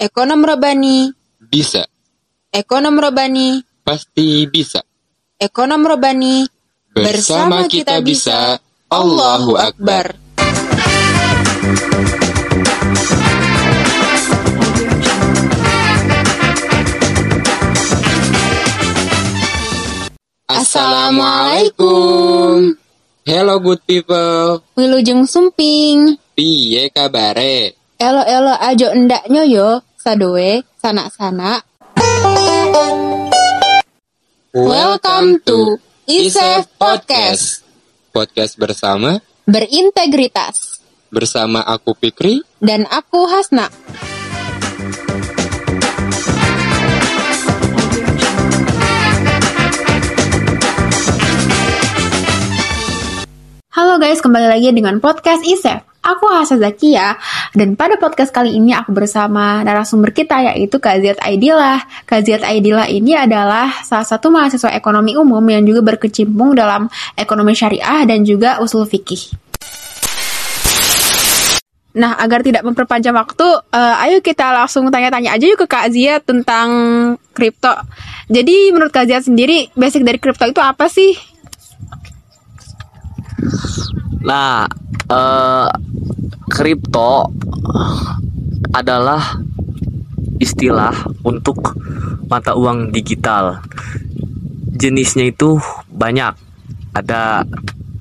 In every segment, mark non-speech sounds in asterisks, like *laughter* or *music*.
Ekonom Robani, Bisa, Ekonom Robani, pasti bisa. Ekonom Robani, Bersama kita bisa. Allahu Akbar. Assalamualaikum. Hello good people. Wilujeng Sumping, Piye kabare? elo-elo ajo endaknya yo, sadowe, sanak-sanak. Welcome to Isef Podcast. Podcast bersama Berintegritas. bersama aku Pikri. Dan aku Hasna. Halo guys, kembali lagi dengan podcast ISEF. Aku Hasa Zakia, dan pada podcast kali ini aku bersama narasumber kita yaitu Kak Ziat Aidillah. Kak Ziat Aidillah ini adalah salah satu mahasiswa ekonomi umum yang juga berkecimpung dalam ekonomi syariah dan juga usul fikih. Nah, agar tidak memperpanjang waktu, eh, ayo kita langsung tanya-tanya aja yuk ke Kak Ziat tentang kripto. Jadi, menurut Kak Ziat sendiri, basic dari kripto itu apa sih? Nah, eh, kripto adalah istilah untuk mata uang digital. Jenisnya itu banyak. Ada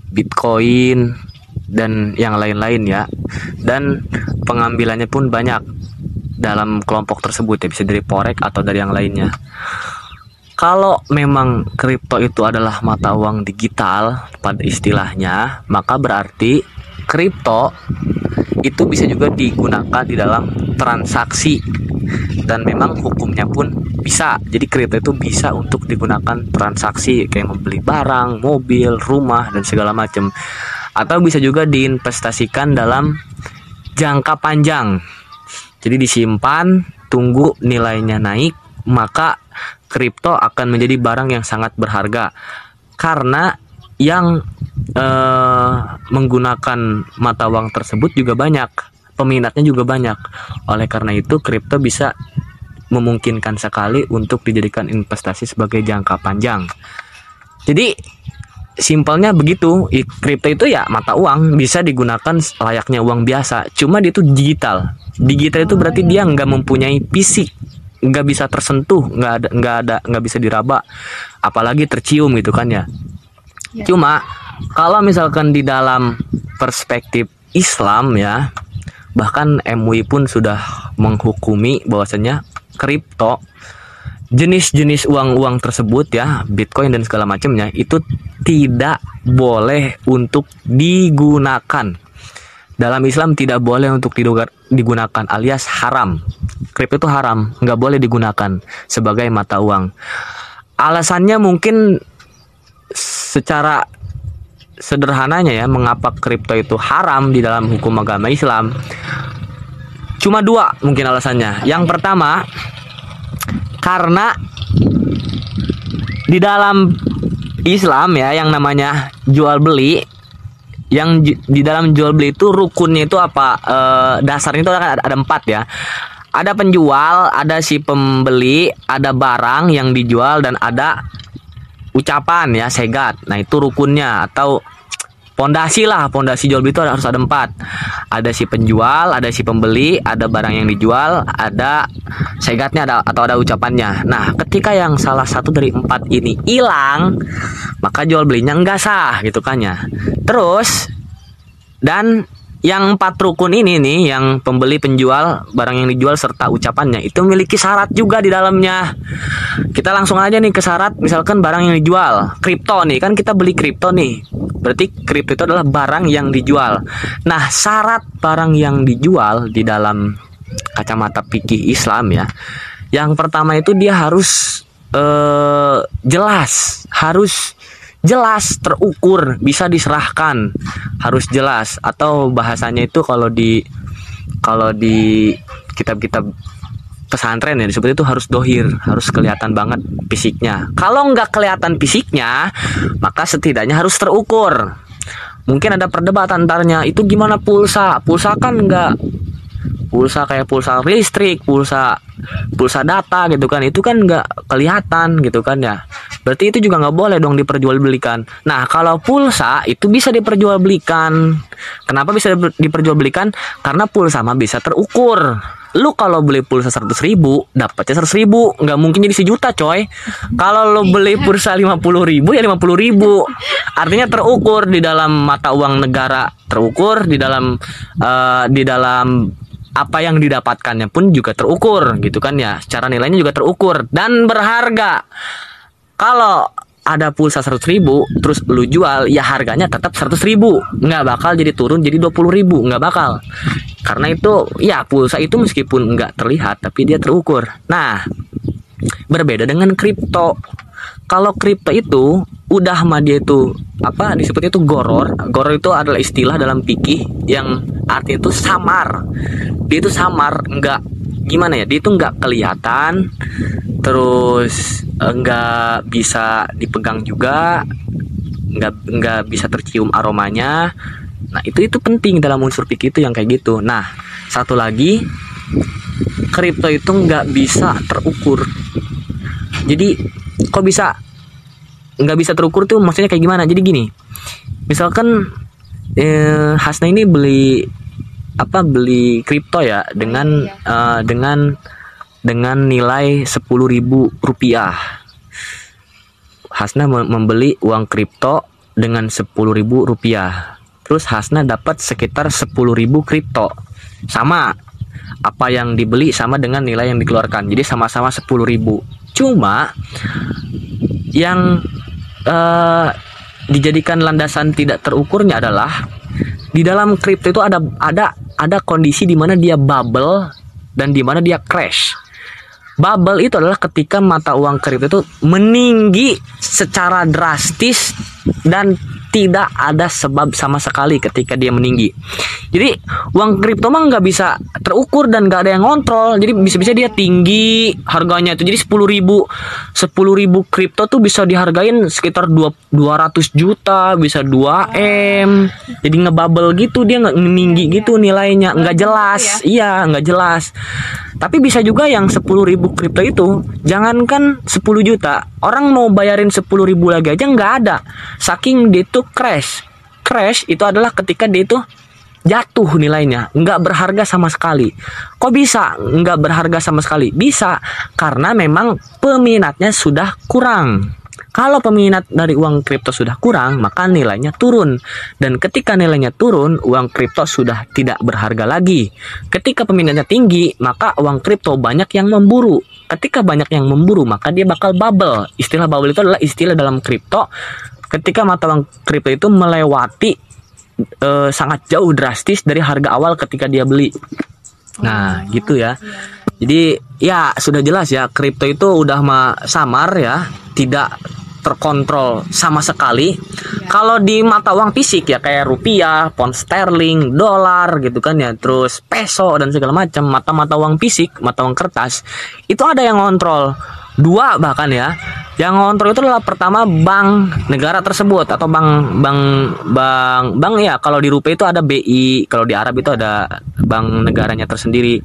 Bitcoin dan yang lain-lain ya. Dan pengambilannya pun banyak dalam kelompok tersebut ya bisa dari forex atau dari yang lainnya. Kalau memang kripto itu adalah mata uang digital pada istilahnya, maka berarti kripto itu bisa juga digunakan di dalam transaksi dan memang hukumnya pun bisa. Jadi kripto itu bisa untuk digunakan transaksi kayak membeli barang, mobil, rumah dan segala macam. Atau bisa juga diinvestasikan dalam jangka panjang. Jadi disimpan, tunggu nilainya naik, maka kripto akan menjadi barang yang sangat berharga karena yang eh, menggunakan mata uang tersebut juga banyak peminatnya juga banyak. Oleh karena itu kripto bisa memungkinkan sekali untuk dijadikan investasi sebagai jangka panjang. Jadi simpelnya begitu. Kripto itu ya mata uang bisa digunakan layaknya uang biasa. Cuma dia itu digital. Digital itu berarti dia nggak mempunyai fisik nggak bisa tersentuh nggak ada nggak ada nggak bisa diraba. Apalagi tercium gitu kan ya Ya. cuma kalau misalkan di dalam perspektif Islam ya bahkan MUI pun sudah menghukumi bahwasanya kripto jenis-jenis uang-uang tersebut ya Bitcoin dan segala macamnya itu tidak boleh untuk digunakan. Dalam Islam tidak boleh untuk digunakan alias haram. Kripto itu haram nggak boleh digunakan sebagai mata uang. Alasannya mungkin secara sederhananya ya mengapa kripto itu haram di dalam hukum agama Islam? Cuma dua mungkin alasannya. Yang pertama karena di dalam Islam ya yang namanya jual beli yang di dalam jual beli itu rukunnya itu apa Eh, dasarnya itu ada, ada empat ya. Ada penjual ada si pembeli ada barang yang dijual dan ada ucapan ya segat. Nah itu rukunnya atau pondasi lah pondasi jual beli itu harus ada empat. Ada si penjual ada si pembeli ada barang yang dijual ada segatnya ada atau ada ucapannya. Nah ketika yang salah satu dari empat ini hilang maka jual belinya enggak sah gitu kan ya. Terus dan yang empat rukun ini nih, yang pembeli, penjual, barang yang dijual serta ucapannya itu memiliki syarat juga di dalamnya. Kita langsung aja nih ke syarat, misalkan barang yang dijual, kripto nih, kan kita beli kripto nih. Berarti kripto itu adalah barang yang dijual. Nah, syarat barang yang dijual di dalam kacamata fikih Islam ya. Yang pertama itu dia harus eh jelas, harus jelas terukur bisa diserahkan. Harus jelas. Atau bahasanya itu kalau di kalau di kitab-kitab pesantren ya disebut itu harus dohir harus kelihatan banget fisiknya. Kalau nggak kelihatan fisiknya maka setidaknya harus terukur. Mungkin ada perdebatan antaranya itu gimana pulsa? Pulsa kan nggak pulsa kayak pulsa listrik pulsa pulsa data gitu kan. Itu kan nggak kelihatan gitu kan ya. Berarti itu juga nggak boleh dong diperjualbelikan. Nah kalau pulsa itu bisa diperjualbelikan. Kenapa bisa diperjualbelikan? Karena pulsa mah bisa terukur. Lu kalau beli pulsa seratus ribu dapatnya seratus ribu. Nggak mungkin jadi sejuta coy. Kalau lu beli pulsa lima puluh ribu ya lima puluh ribu. Artinya terukur di dalam mata uang negara. Terukur di dalam eh, di dalam apa yang didapatkannya pun juga terukur gitu kan ya. Secara nilainya juga terukur. Dan berharga. Kalau ada pulsa 100 ribu terus lu jual ya harganya tetap 100 ribu. Nggak bakal jadi turun jadi 20 ribu. Nggak bakal. Karena itu ya pulsa itu meskipun nggak terlihat tapi dia terukur. Nah berbeda dengan kripto. Kalau kripto itu udah mah dia itu apa disebutnya itu goror. Goror itu adalah istilah dalam fikih yang artinya itu samar. Dia itu samar nggak gimana ya dia itu nggak kelihatan terus eh, nggak bisa dipegang juga nggak nggak bisa tercium aromanya. Nah itu itu penting dalam unsur fikih itu yang kayak gitu. Nah satu lagi kripto itu nggak bisa terukur. Jadi kok bisa nggak bisa terukur tuh maksudnya kayak gimana? Jadi gini misalkan eh, Hasna ini beli apa beli kripto ya dengan eh, dengan dengan nilai 10.000 rupiah. Hasna mem- membeli uang kripto dengan 10.000 rupiah. Terus Hasna dapat sekitar 10.000 kripto. Sama apa yang dibeli sama dengan nilai yang dikeluarkan. Jadi sama-sama 10.000 cuma yang eh, dijadikan landasan tidak terukurnya adalah di dalam kripto itu ada ada ada kondisi di mana dia bubble dan di mana dia crash. Bubble itu adalah ketika mata uang kripto itu meninggi secara drastis dan tidak ada sebab sama sekali ketika dia meninggi. Jadi uang kripto mah nggak bisa terukur dan nggak ada yang ngontrol. Jadi bisa-bisa dia tinggi harganya itu. Jadi 10 ribu 10 ribu kripto tuh bisa dihargain sekitar 2 200 juta, bisa 2 m. Jadi ngebubble gitu dia nggak meninggi gitu nilainya, nggak jelas. Iya nggak jelas. Tapi bisa juga yang 10 ribu kripto itu jangankan 10 juta, orang mau bayarin 10 ribu lagi aja nggak ada. Saking dia itu crash. Crash itu adalah ketika dia itu jatuh nilainya, nggak berharga sama sekali. Kok bisa nggak berharga sama sekali? Bisa karena memang peminatnya sudah kurang. Kalau peminat dari uang kripto sudah kurang, maka nilainya turun. Dan ketika nilainya turun, uang kripto sudah tidak berharga lagi. Ketika peminatnya tinggi, maka uang kripto banyak yang memburu. Ketika banyak yang memburu, maka dia bakal bubble. Istilah bubble itu adalah istilah dalam kripto ketika mata uang kripto itu melewati eh, sangat jauh drastis dari harga awal ketika dia beli. Nah, gitu ya. Jadi ya sudah jelas ya kripto itu udah mah samar ya, tidak terkontrol sama sekali. Kalau di mata uang fisik ya kayak rupiah, pound sterling, dolar gitu kan ya, terus peso dan segala macam mata-mata uang fisik, mata uang kertas itu ada yang ngontrol dua bahkan ya. Yang ngontrol itu adalah pertama bank negara tersebut atau bank bank bank bank ya. Kalau di rupiah itu ada BI kalau di Arab itu ada bank negaranya tersendiri.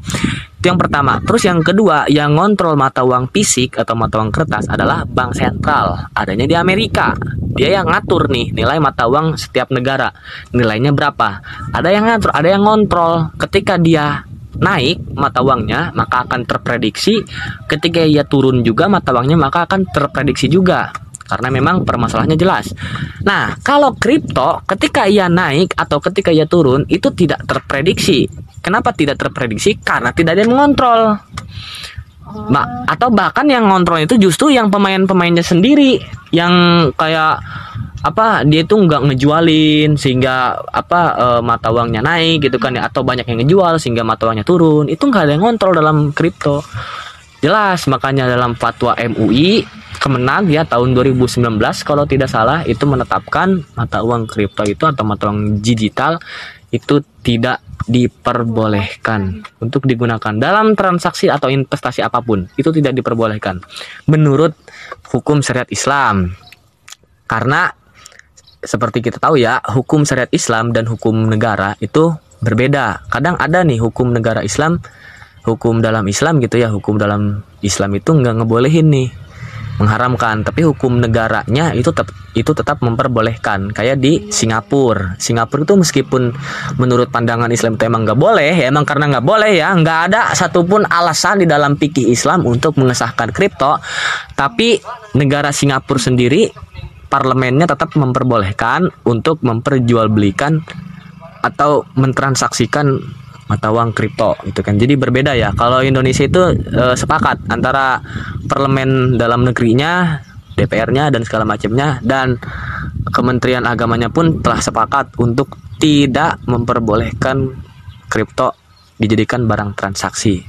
Itu yang pertama. Terus yang kedua yang ngontrol mata uang fisik atau mata uang kertas adalah bank sentral. Adanya di Amerika. Dia yang ngatur nih nilai mata uang setiap negara. Nilainya berapa? Ada yang ngatur ada yang ngontrol ketika dia naik mata uangnya maka akan terprediksi ketika ia turun juga mata uangnya maka akan terprediksi juga karena memang permasalahannya jelas. Nah, kalau kripto ketika ia naik atau ketika ia turun itu tidak terprediksi. Kenapa tidak terprediksi? Karena tidak ada yang mengontrol. Ma, atau bahkan yang ngontrol itu justru yang pemain-pemainnya sendiri yang kayak apa dia itu nggak ngejualin sehingga apa e, mata uangnya naik gitu kan ya atau banyak yang ngejual sehingga mata uangnya turun. Itu nggak ada yang ngontrol dalam kripto. Jelas makanya dalam fatwa MUI Kemenag ya tahun 2019 kalau tidak salah itu menetapkan mata uang kripto itu atau mata uang digital itu tidak diperbolehkan. Untuk digunakan dalam transaksi atau investasi apa pun itu tidak diperbolehkan. Menurut hukum syariat Islam. Karena seperti kita tahu ya, hukum syariat Islam dan hukum negara itu berbeda. Kadang ada nih hukum negara Islam, hukum dalam Islam gitu ya, hukum dalam Islam itu nggak ngebolehin nih mengharamkan tapi hukum negaranya itu tetap itu tetap memperbolehkan. Kayak di Singapura. Singapura itu meskipun menurut pandangan Islam itu emang nggak boleh ya emang karena nggak boleh ya nggak ada satupun alasan di dalam fikih Islam untuk mengesahkan kripto. Tapi negara Singapura sendiri parlemennya tetap memperbolehkan untuk memperjualbelikan atau mentransaksikan mata uang kripto gitu kan. Jadi berbeda ya. Kalau Indonesia itu eh, sepakat antara parlemen dalam negerinya DPR-nya dan segala macamnya dan Kementerian Agamanya pun telah sepakat untuk tidak memperbolehkan kripto dijadikan barang transaksi.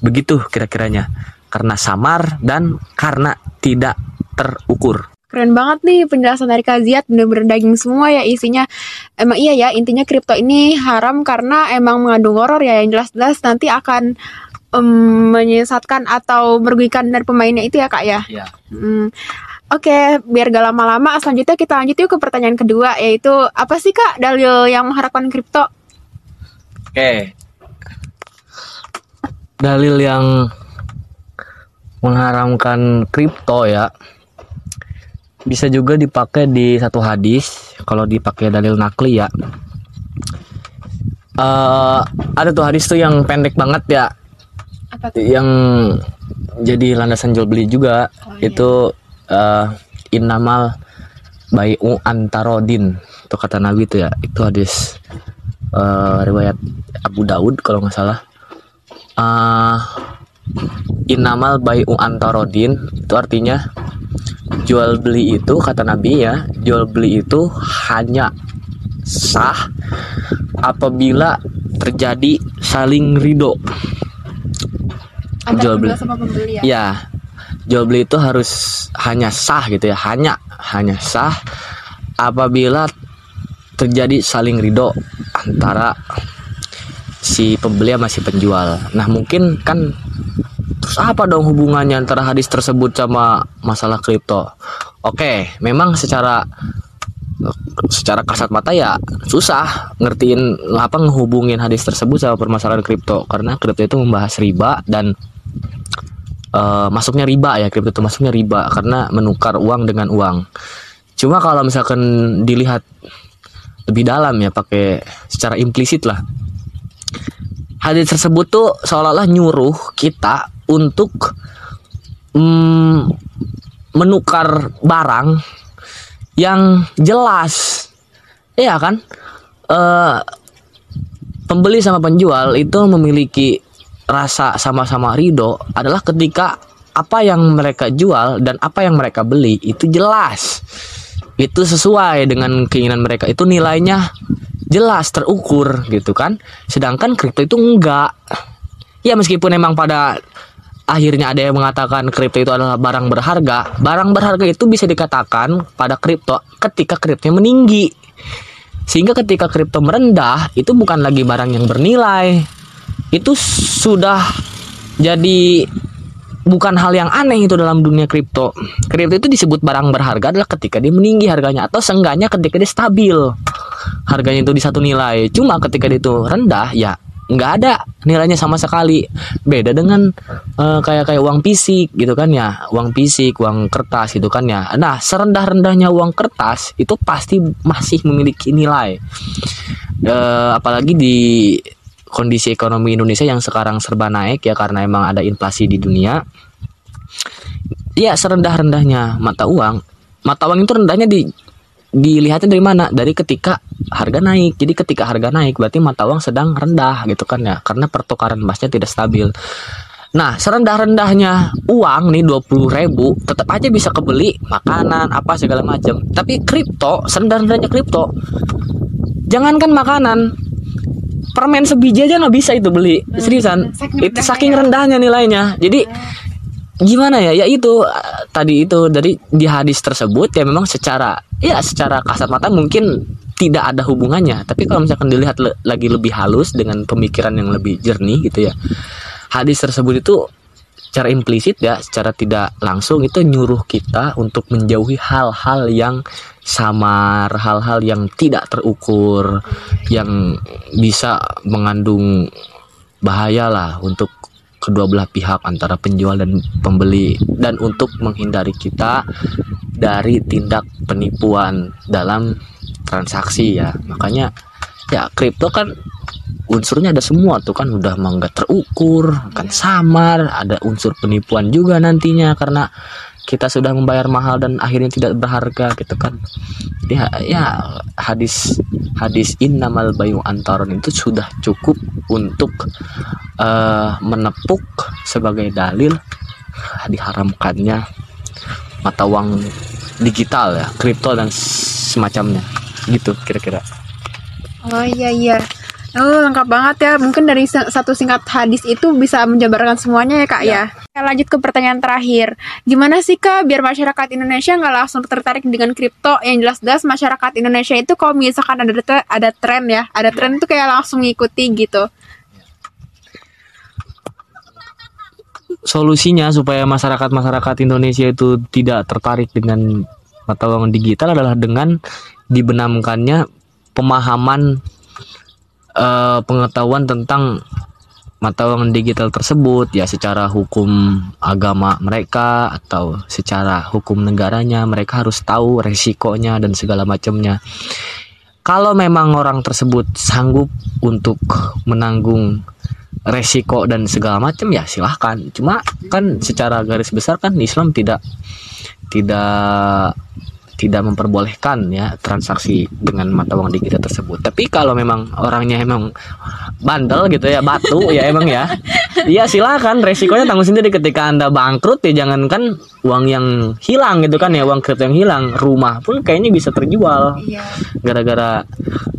Begitu kira-kiranya. Karena samar dan karena tidak terukur Keren banget nih penjelasan dari Kak Ziad, bener-bener daging semua ya isinya. Emang iya ya, intinya kripto ini haram karena emang mengandung horor ya, yang jelas-jelas nanti akan em, menyesatkan atau merugikan dari pemainnya itu ya Kak ya. ya Hmm. Oke, biar gak lama-lama, selanjutnya kita lanjut yuk ke pertanyaan kedua, yaitu apa sih Kak dalil yang mengharapkan kripto? Oke. Dalil yang mengharamkan kripto ya. Bisa juga dipakai di satu hadis kalau dipakai dalil nakli ya. Eh ada tuh hadis tuh yang pendek banget ya, Apa tuh? yang jadi landasan jual beli juga Oh, iya. itu eh innamal bai'u antarodin itu kata Nabi itu ya itu hadis eh, riwayat Abu Daud kalau nggak salah Eh innamal bai'u antarodin itu artinya jual beli itu kata Nabi ya jual beli itu hanya sah apabila terjadi saling ridho Jual beli. sama pembeli ya? Ya, jual beli itu harus hanya sah gitu ya, hanya hanya sah apabila terjadi saling ridho antara si pembeli sama si penjual. Nah mungkin kan terus apa dong hubungannya antara hadis tersebut sama masalah kripto? Oke, memang secara secara kasat mata ya susah ngertiin apa ngehubungin hadis tersebut sama permasalahan kripto karena kripto itu membahas riba dan eh, masuknya riba ya kripto itu masuknya riba karena menukar uang dengan uang. Cuma kalau misalkan dilihat lebih dalam ya pakai secara implisit lah. Hadis tersebut tuh seolah-olah nyuruh kita untuk mm, menukar barang yang jelas. Iya kan? Eh pembeli sama penjual itu memiliki rasa sama-sama ridho adalah ketika apa yang mereka jual dan apa yang mereka beli itu jelas itu sesuai dengan keinginan mereka itu nilainya jelas terukur gitu kan. Sedangkan kripto itu enggak. Ya meskipun emang pada akhirnya ada yang mengatakan kripto itu adalah barang berharga barang berharga itu bisa dikatakan pada kripto ketika kriptonya meninggi. Sehingga ketika kripto merendah itu bukan lagi barang yang bernilai. Itu sudah jadi bukan hal yang aneh itu dalam dunia kripto. Kripto itu disebut barang berharga adalah ketika dia meninggi harganya atau seenggaknya ketika dia stabil harganya itu di satu nilai. Cuma ketika itu rendah ya nggak ada nilainya sama sekali. Beda dengan eh, kayak kayak uang fisik gitu kan ya, uang fisik, uang kertas gitu kan ya. Nah serendah rendahnya uang kertas itu pasti masih memiliki nilai. Eh, apalagi di kondisi ekonomi Indonesia yang sekarang serba naik ya karena emang ada inflasi di dunia. Ya serendah-rendahnya mata uang, mata uang itu rendahnya di dilihatnya dari mana? Dari ketika harga naik. Jadi ketika harga naik berarti mata uang sedang rendah gitu kan ya karena pertukaran emasnya tidak stabil. Nah, serendah-rendahnya uang nih 20 ribu tetap aja bisa kebeli makanan apa segala macam. Tapi kripto, serendah-rendahnya kripto jangankan makanan permen sebiji aja nggak bisa itu beli seriusan saking itu saking ya. rendahnya nilainya jadi gimana ya? Ya itu eh, tadi itu dari di hadis tersebut ya memang secara ya secara kasat mata mungkin tidak ada hubungannya. Tapi kalau misalkan dilihat le- lagi lebih halus dengan pemikiran yang lebih jernih gitu ya hadis tersebut itu secara implisit ya secara tidak langsung itu nyuruh kita untuk menjauhi hal-hal yang samar hal-hal yang tidak terukur yang bisa mengandung bahaya lah untuk kedua belah pihak antara penjual dan pembeli. Dan untuk menghindari kita dari tindak penipuan dalam transaksi ya. Makanya ya kripto kan unsurnya ada semua tuh kan. Udah mah nggak terukur kan samar ada unsur penipuan juga nantinya karena kita sudah membayar mahal dan akhirnya tidak berharga gitu kan. Ya ya hadis hadis innamal bayu antaron itu sudah cukup untuk eh, menepuk sebagai dalil diharamkannya mata uang digital ya kripto dan semacamnya. Gitu kira-kira. Oh iya iya. Oh lengkap banget ya. Mungkin dari satu singkat hadis itu bisa menjabarkan semuanya ya kak ya. Kita lanjut ke pertanyaan terakhir. Gimana sih kak biar masyarakat Indonesia nggak langsung tertarik dengan kripto? Yang jelas-jelas masyarakat Indonesia itu kalau misalkan ada tre- ada tren ya, ada tren itu kayak langsung ngikuti gitu. solusinya supaya masyarakat-masyarakat Indonesia itu tidak tertarik dengan mata uang digital adalah dengan dibenamkannya pemahaman eh, pengetahuan tentang mata uang digital tersebut ya secara hukum agama mereka atau secara hukum negaranya mereka harus tahu resikonya dan segala macamnya. Kalau memang orang tersebut sanggup untuk menanggung resiko dan segala macam ya silahkan. Cuma kan secara garis besar kan Islam tidak tidak tidak memperbolehkan ya transaksi dengan mata uang digital tersebut. Tapi kalau memang orangnya emang bandel gitu ya batu *laughs* ya emang ya ya silakan resikonya tanggung sendiri. Ketika anda bangkrut ya jangankan uang yang hilang gitu kan ya uang kripto yang hilang rumah pun kayaknya bisa terjual. Iya. gara-gara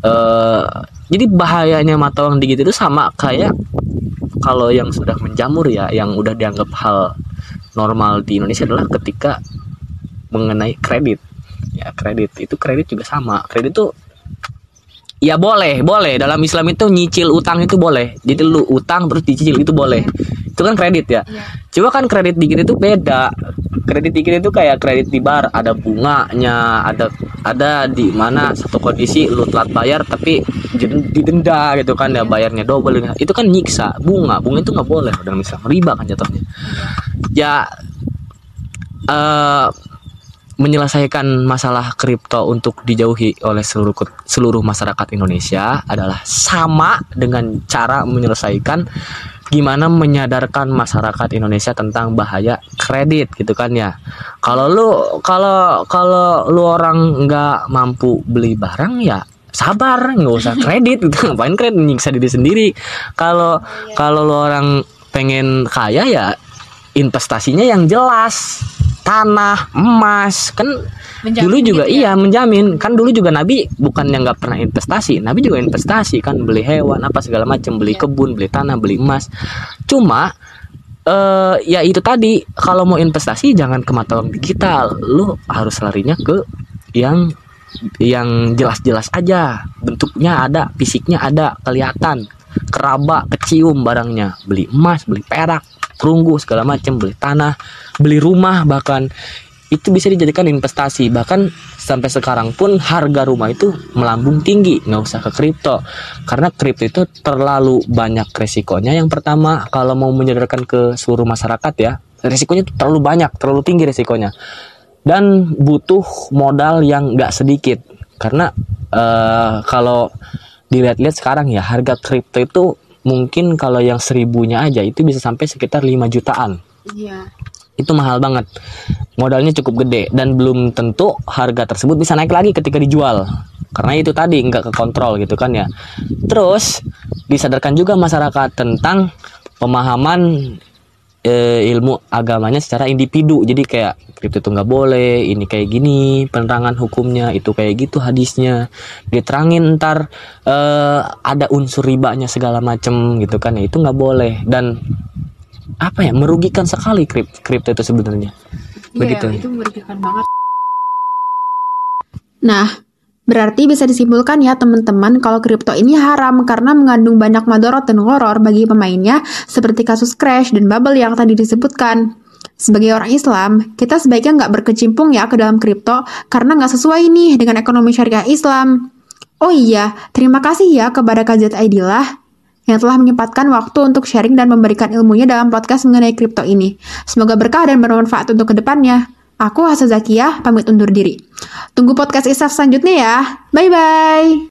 eh jadi bahayanya mata uang digital itu sama kayak kalau yang sudah menjamur ya yang udah dianggap hal normal di Indonesia adalah ketika mengenai kredit ya kredit itu kredit juga sama kredit tuh ya boleh boleh dalam Islam itu nyicil utang itu boleh jadi lu utang terus dicicil itu boleh itu kan kredit ya Iya. Cuma kan kredit dikit itu beda. Kredit dikit itu kayak kredit di bar, ada bunganya, ada ada di mana satu kondisi lu telat bayar tapi jen- didenda gitu kan ya bayarnya double. Itu kan nyiksa bunga. Bunga itu nggak boleh dalam Islam. Riba kan jatuhnya. Ya eh menyelesaikan masalah kripto untuk dijauhi oleh seluruh seluruh masyarakat Indonesia adalah sama dengan cara menyelesaikan gimana menyadarkan masyarakat Indonesia tentang bahaya kredit gitu kan ya. Kalau lu kalau kalau lu orang nggak mampu beli barang ya sabar nggak usah kredit gitu. *laughs* Ngapain kredit? Nyiksa diri sendiri. Kalau kalau lu orang pengen kaya ya investasinya yang jelas tanah emas kan Menjamin dulu juga gitu ya? iya menjamin. Kan dulu juga Nabi bukan yang nggak pernah investasi. Nabi juga investasi kan. Beli hewan apa segala macam beli Iya. kebun beli tanah beli emas. Cuma eh ya itu tadi kalau mau investasi jangan ke mata uang digital. Lu harus larinya ke yang yang jelas-jelas aja. Bentuknya ada fisiknya ada kelihatan. Keraba kecium barangnya. Beli emas beli perak perunggu segala macam beli tanah beli rumah bahkan. Itu bisa dijadikan investasi. Bahkan sampai sekarang pun harga rumah itu melambung tinggi. Nggak usah ke kripto. Karena kripto itu terlalu banyak resikonya. Yang pertama kalau mau menyadarkan ke seluruh masyarakat ya resikonya itu terlalu banyak terlalu tinggi resikonya. Dan butuh modal yang nggak sedikit. Karena eh, kalau dilihat-lihat sekarang ya harga kripto itu mungkin kalau yang seribunya aja itu bisa sampai sekitar 5 jutaan. Iya. itu mahal banget. Modalnya cukup gede. Dan belum tentu harga tersebut bisa naik lagi ketika dijual. Karena itu tadi nggak ke kontrol gitu kan ya. Terus disadarkan juga masyarakat tentang pemahaman eh, ilmu agamanya secara individu. Jadi kayak kripto itu nggak boleh ini kayak gini penerangan hukumnya itu kayak gitu hadisnya. Diterangin ntar eh, ada unsur ribanya segala macem gitu kan ya itu nggak boleh. Dan apa ya merugikan sekali krip- kripto itu sebenarnya. Begitu. Iya, itu merugikan banget. Nah, Berarti bisa disimpulkan ya teman-teman kalau kripto ini haram karena mengandung banyak madorot dan horor bagi pemainnya seperti kasus crash dan bubble yang tadi disebutkan. Sebagai orang Islam, kita sebaiknya nggak berkecimpung ya ke dalam kripto karena nggak sesuai nih dengan ekonomi syariah Islam. Oh iya, terima kasih ya kepada KZ Aidillah yang telah menyempatkan waktu untuk sharing dan memberikan ilmunya dalam podcast mengenai kripto ini. Semoga berkah dan bermanfaat untuk ke depannya. Aku Hasa Zakia, pamit undur diri. Tunggu podcast Isaf selanjutnya ya. Bye-bye.